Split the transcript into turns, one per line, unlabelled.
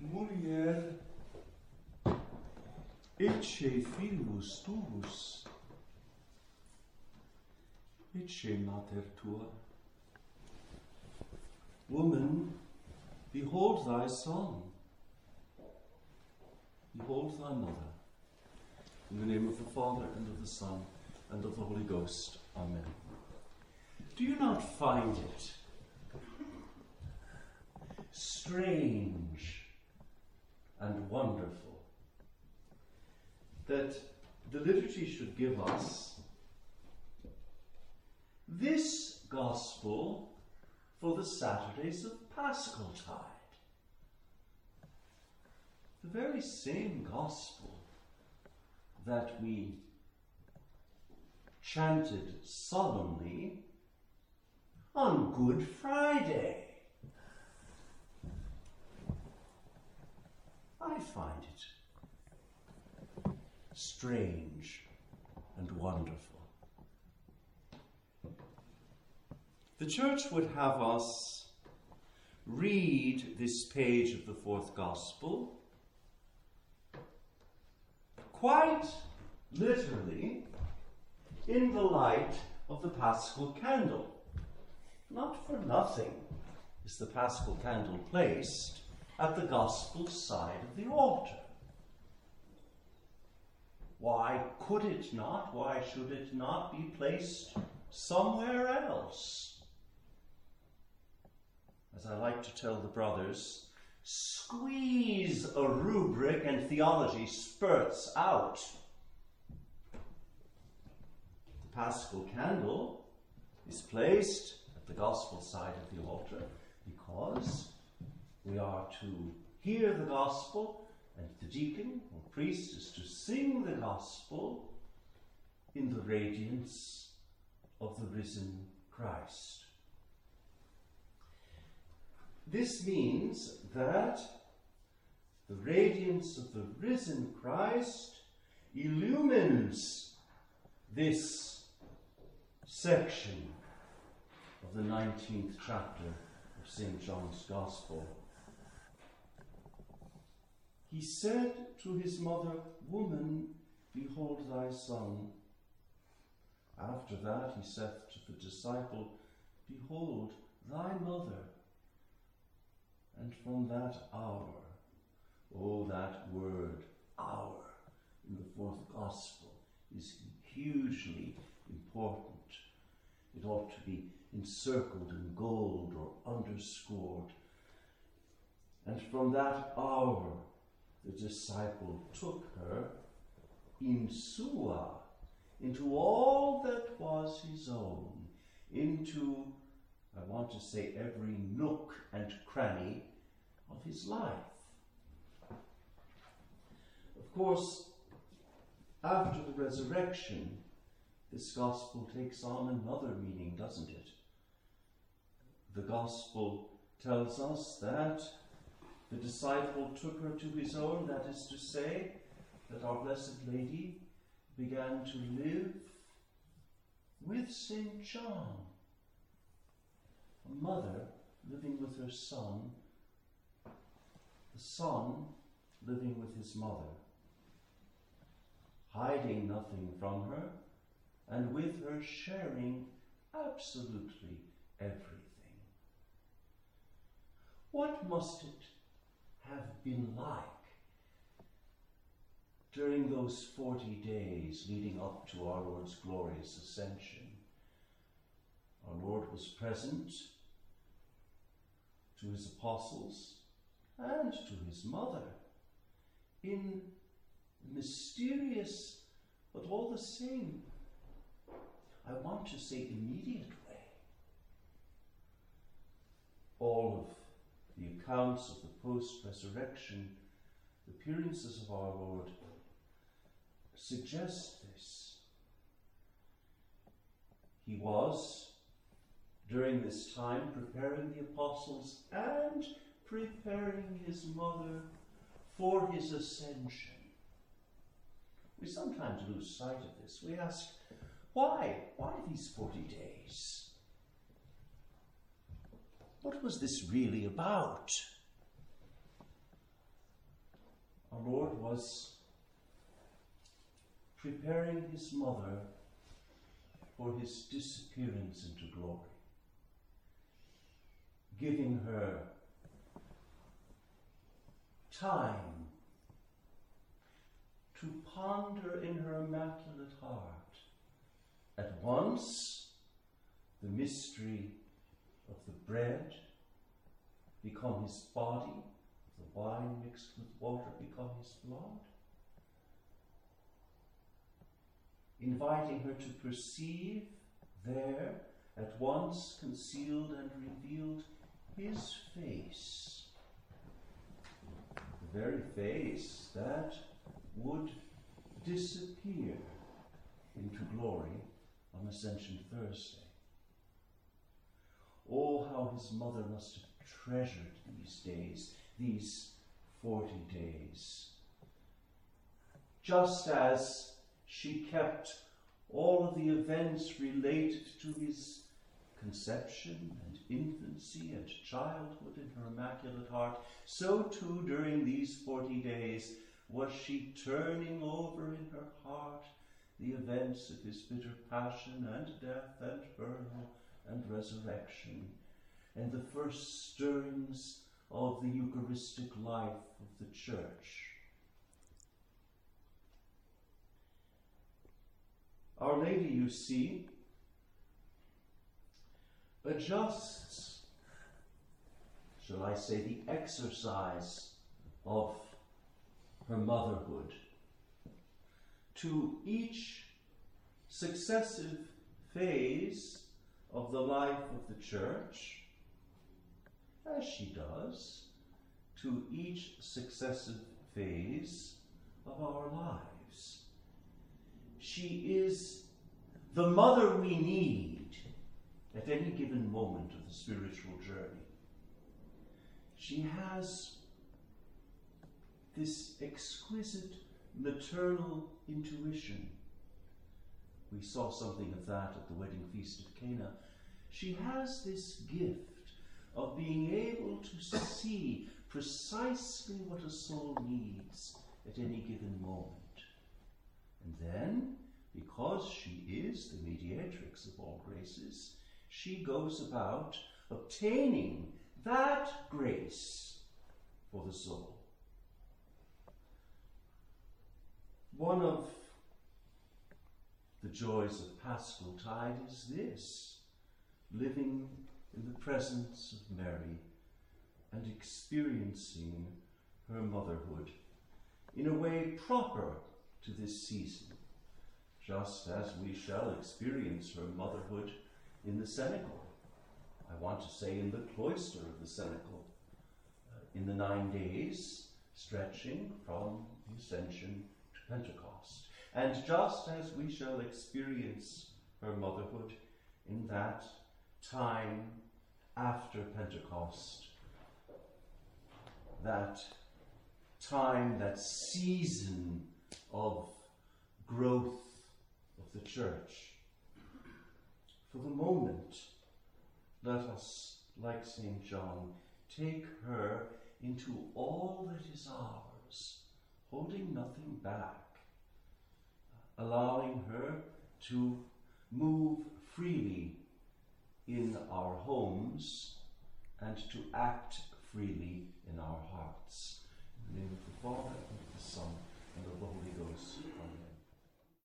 Mulier, ecce filius tuus, ecce mater tua. Woman, behold thy son. Behold thy mother. In the name of the Father, and of the Son, and of the Holy Ghost. Amen. Do you not find it strange and wonderful that the liturgy should give us this gospel for the Saturdays of Paschal Tide? The very same gospel that we chanted solemnly on Good Friday. I find it strange and wonderful. The church would have us read this page of the fourth gospel quite literally in the light of the paschal candle. Not for nothing is the paschal candle placed at the gospel side of the altar. Why could it not? Why should it not be placed somewhere else? As I like to tell the brothers, squeeze a rubric and theology spurts out. The paschal candle is placed at the gospel side of the altar because we are to hear the gospel and the deacon or priest is to sing the gospel in the radiance of the risen Christ. This means that the radiance of the risen Christ illumines this section of the 19th chapter of St. John's Gospel. He said to his mother, Woman, behold thy son. After that he saith to the disciple, Behold thy mother. And from that hour, oh, that word, hour, in the fourth gospel is hugely important. It ought to be encircled in gold or underscored. And from that hour, the disciple took her in sua, into all that was his own, into I want to say every nook and cranny of his life. Of course, after the resurrection, this gospel takes on another meaning, doesn't it? The gospel tells us that the disciple took her to his own, that is to say, that our Blessed Lady began to live with St. John a mother living with her son, the son living with his mother, hiding nothing from her, and with her sharing absolutely everything. What must it have been like during those 40 days leading up to our Lord's glorious ascension? Our Lord was present to his apostles and to his mother in mysterious but all the same, I want to say immediate way. All of the accounts of the post resurrection appearances of our Lord suggest this. He was during this time preparing the apostles and preparing his mother for his ascension. We sometimes lose sight of this. We ask, why? Why these 40 days? What was this really about? Our Lord was preparing his mother for his disappearance into glory, giving her time to ponder in her immaculate heart at once the mystery of the bread become his body, the wine mixed with water become his blood, inviting her to perceive there at once concealed and revealed his face, the very face that would disappear into glory on Ascension Thursday. Oh, how his mother must have treasured these days, these 40 days. Just as she kept all of the events related to his conception and infancy and childhood in her immaculate heart, so too during these 40 days was she turning over in her heart the events of his bitter passion and death and burial and resurrection, and the first stirrings of the Eucharistic life of the Church. Our Lady, you see, adjusts, shall I say, the exercise of her motherhood to each successive phase of the life of the church, as she does to each successive phase of our lives. She is the mother we need at any given moment of the spiritual journey. She has this exquisite maternal intuition. We saw something of that at the wedding feast of Cana. She has this gift of being able to see precisely what a soul needs at any given moment. And then, because she is the mediatrix of all graces, she goes about obtaining that grace for the soul. One of the joys of Paschal Tide is this living in the presence of Mary and experiencing her motherhood in a way proper to this season, just as we shall experience her motherhood in the cenacle. I want to say in the cloister of the cenacle, uh, in the nine days stretching from the Ascension to Pentecost. And just as we shall experience her motherhood in that time after Pentecost, that time, that season of growth of the church. For the moment, let us, like St. John, take her into all that is ours holding nothing back, allowing her to move freely in our homes and to act freely in our hearts. In the name of the Father, and of the Son, and of the Holy Ghost. Amen.